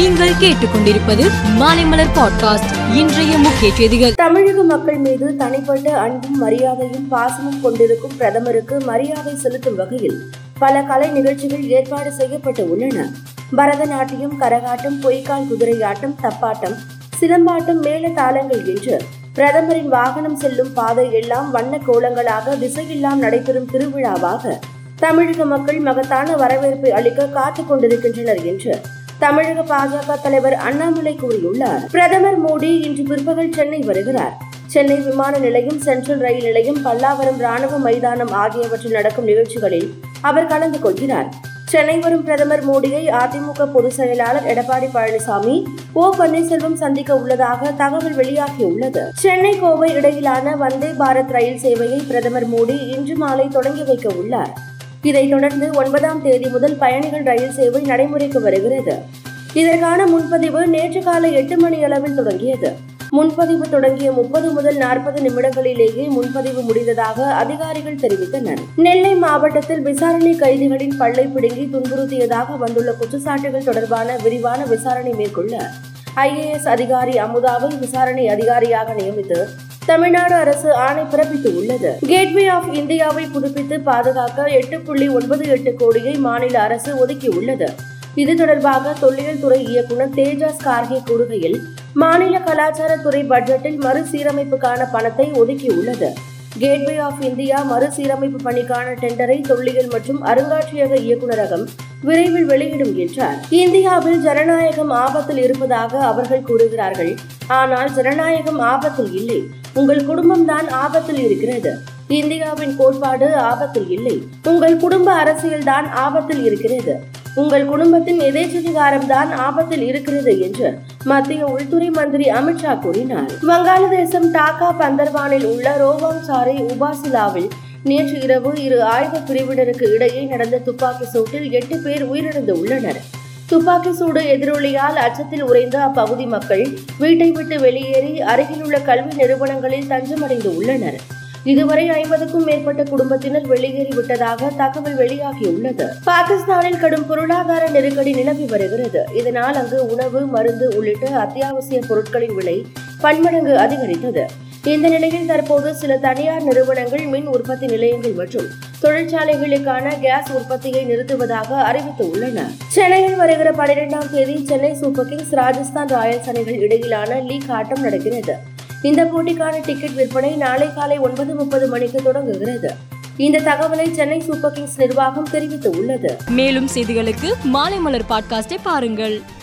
நீங்கள் கேட்டுக்கொண்டிருப்பது மாலைமலர் பாட்காஸ்ட் இன்றைய முக்கிய செய்திகள். தமிழக மக்கள் மீது தனிப்பட்ட அன்பும் மரியாதையும் பாசமும் கொண்டிருக்கும் பிரதமருக்கு மரியாதை செலுத்தும் வகையில் பல கலை நிகழ்ச்சிகள் ஏற்பாடு செய்யப்பட்டு உள்ளன. பரதநாட்டியம் கரகாட்டம் பொய்க்கால் குதிரையாட்டம் தப்பாட்டம் சிலம்பாட்டம் மேல தாளங்கள் என்று பிரதமரின் வாகனம் செல்லும் பாதை எல்லாம் வண்ண கோலங்களாக திசையெல்லாம் நடைபெறும் திருவிழாவாக தமிழக மக்கள் மகத்தான வரவேற்பை அளிக்க காத்துக் கொண்டிருக்கின்றனர் என்று தமிழக பாஜக தலைவர் அண்ணாமலை கூறியுள்ளார். பிரதமர் மோடி இன்று பிற்பகல் சென்னை வருகிறார். சென்னை விமான நிலையம் சென்ட்ரல் ரயில் நிலையம் பல்லாவரம் ராணுவ மைதானம் ஆகியவற்றில் நடக்கும் நிகழ்ச்சிகளில் அவர் கலந்து கொள்கிறார். சென்னை வரும் பிரதமர் மோடியை அதிமுக பொதுச் செயலாளர் எடப்பாடி பழனிசாமி ஓ பன்னீர்செல்வம் சந்திக்க உள்ளதாக தகவல் வெளியாகியுள்ளது. சென்னை கோவை இடையிலான வந்தே பாரத் ரயில் சேவையை பிரதமர் மோடி இன்று மாலை தொடங்கி வைக்க உள்ளார். இதைத் தொடர்ந்து ஒன்பதாம் தேதி முதல் பயணிகள் ரயில் சேவை நடைமுறைக்கு வருகிறது. இதற்கான முன்பதிவு நேற்று காலை எட்டு மணி அளவில் தொடங்கியது. முன்பதிவு தொடங்கிய முப்பது முதல் நாற்பது நிமிடங்களிலேயே முன்பதிவு முடிந்ததாக அதிகாரிகள் தெரிவித்தனர். நெல்லை மாவட்டத்தில் விசாரணை கைதிகளின் பல்லை பிடுங்கி துன்புறுத்தியதாக வந்துள்ள குற்றச்சாட்டுகள் தொடர்பான விரிவான விசாரணை மேற்கொள்ள ஐஏஎஸ் அதிகாரி அமுதாவை விசாரணை அதிகாரியாக நியமித்து தமிழ்நாடு அரசு ஆணை பிறப்பித்து உள்ளது கேட்வே ஆஃப் இந்தியாவை புதுப்பித்து பாதுகாக்க எட்டு புள்ளி ஒன்பது எட்டு கோடியை மாநில அரசு ஒதுக்கியுள்ளது. இது தொடர்பாக தொல்லியல் துறை இயக்குநர் தேஜாஸ் கார்கே கூறுகையில் மாநில கலாச்சாரத்துறை பட்ஜெட்டில் மறுசீரமைப்புக்கான பணத்தை ஒதுக்கியுள்ளது. கேட்வே ஆஃப் இந்தியா மறுசீரமைப்பு பணிக்கான டெண்டரை தொல்லியல் மற்றும் அருங்காட்சியக இயக்குநரகம் விரைவில் வெளியிடும் என்றார். இந்தியாவில் ஜனநாயகம் ஆபத்தில் இருப்பதாக அவர்கள் கூறுகிறார்கள். ஆனால் ஜனநாயகம் ஆபத்தில் இல்லை. உங்கள் குடும்பம்தான் ஆபத்தில் இருக்கிறது. இந்தியாவின் கோட்பாடு ஆபத்தில் இல்லை. உங்கள் குடும்ப அரசியல் தான் ஆபத்தில் இருக்கிறது. உங்கள் குடும்பத்தின் எதேச்சதிகாரம் தான் ஆபத்தில் இருக்கிறது என்று மத்திய உள்துறை மந்திரி அமித்ஷா கூறினார். வங்காளதேசம் டாக்கா பந்தர்வானில் உள்ள ரோவாங் சாரை உபாசிலாவில் நேற்று இரவு இரு ஆயுத பிரிவினருக்கு இடையே நடந்த துப்பாக்கி சூட்டில் எட்டு பேர் உயிரிழந்து உள்ளனர் துப்பாக்கி சூடு எதிரொலியால் அச்சத்தில் உறைந்த அப்பகுதி மக்கள் வீட்டை விட்டு வெளியேறி அருகிலுள்ள கல்வி நிறுவனங்களில் தஞ்சமடைந்து உள்ளனர் இதுவரை ஐம்பதுக்கும் மேற்பட்ட குடும்பத்தினர் வெளியேறி விட்டதாக தகவல் வெளியாகியுள்ளது. பாகிஸ்தானில் கடும் பொருளாதார நெருக்கடி நிலவி வருகிறது. இதனால் அங்கு உணவு மருந்து உள்ளிட்ட அத்தியாவசிய பொருட்களின் விலை பன்மடங்கு அதிகரித்தது. இந்த நிலையில் தற்போது சில தனியார் நிறுவனங்கள் மின் உற்பத்தி நிலையங்கள் மற்றும் தொழிற்சாலைகளுக்கான கேஸ் உற்பத்தியை நிறுத்துவதாக அறிவித்து உள்ளன சென்னையில் வருகிற பனிரெண்டாம் தேதி Chennai Super Kings Rajasthan Royals அணிகள் இடையிலான லீக் ஆட்டம் நடக்கிறது. இந்த போட்டிக்கான டிக்கெட் விற்பனை நாளை காலை ஒன்பது முப்பது மணிக்கு தொடங்குகிறது. இந்த தகவலை சென்னை சூப்பர் கிங்ஸ் நிர்வாகம் தெரிவித்துள்ளது. மேலும் செய்திகளுக்கு மாலை மலர் பாட்காஸ்டை பாருங்கள்.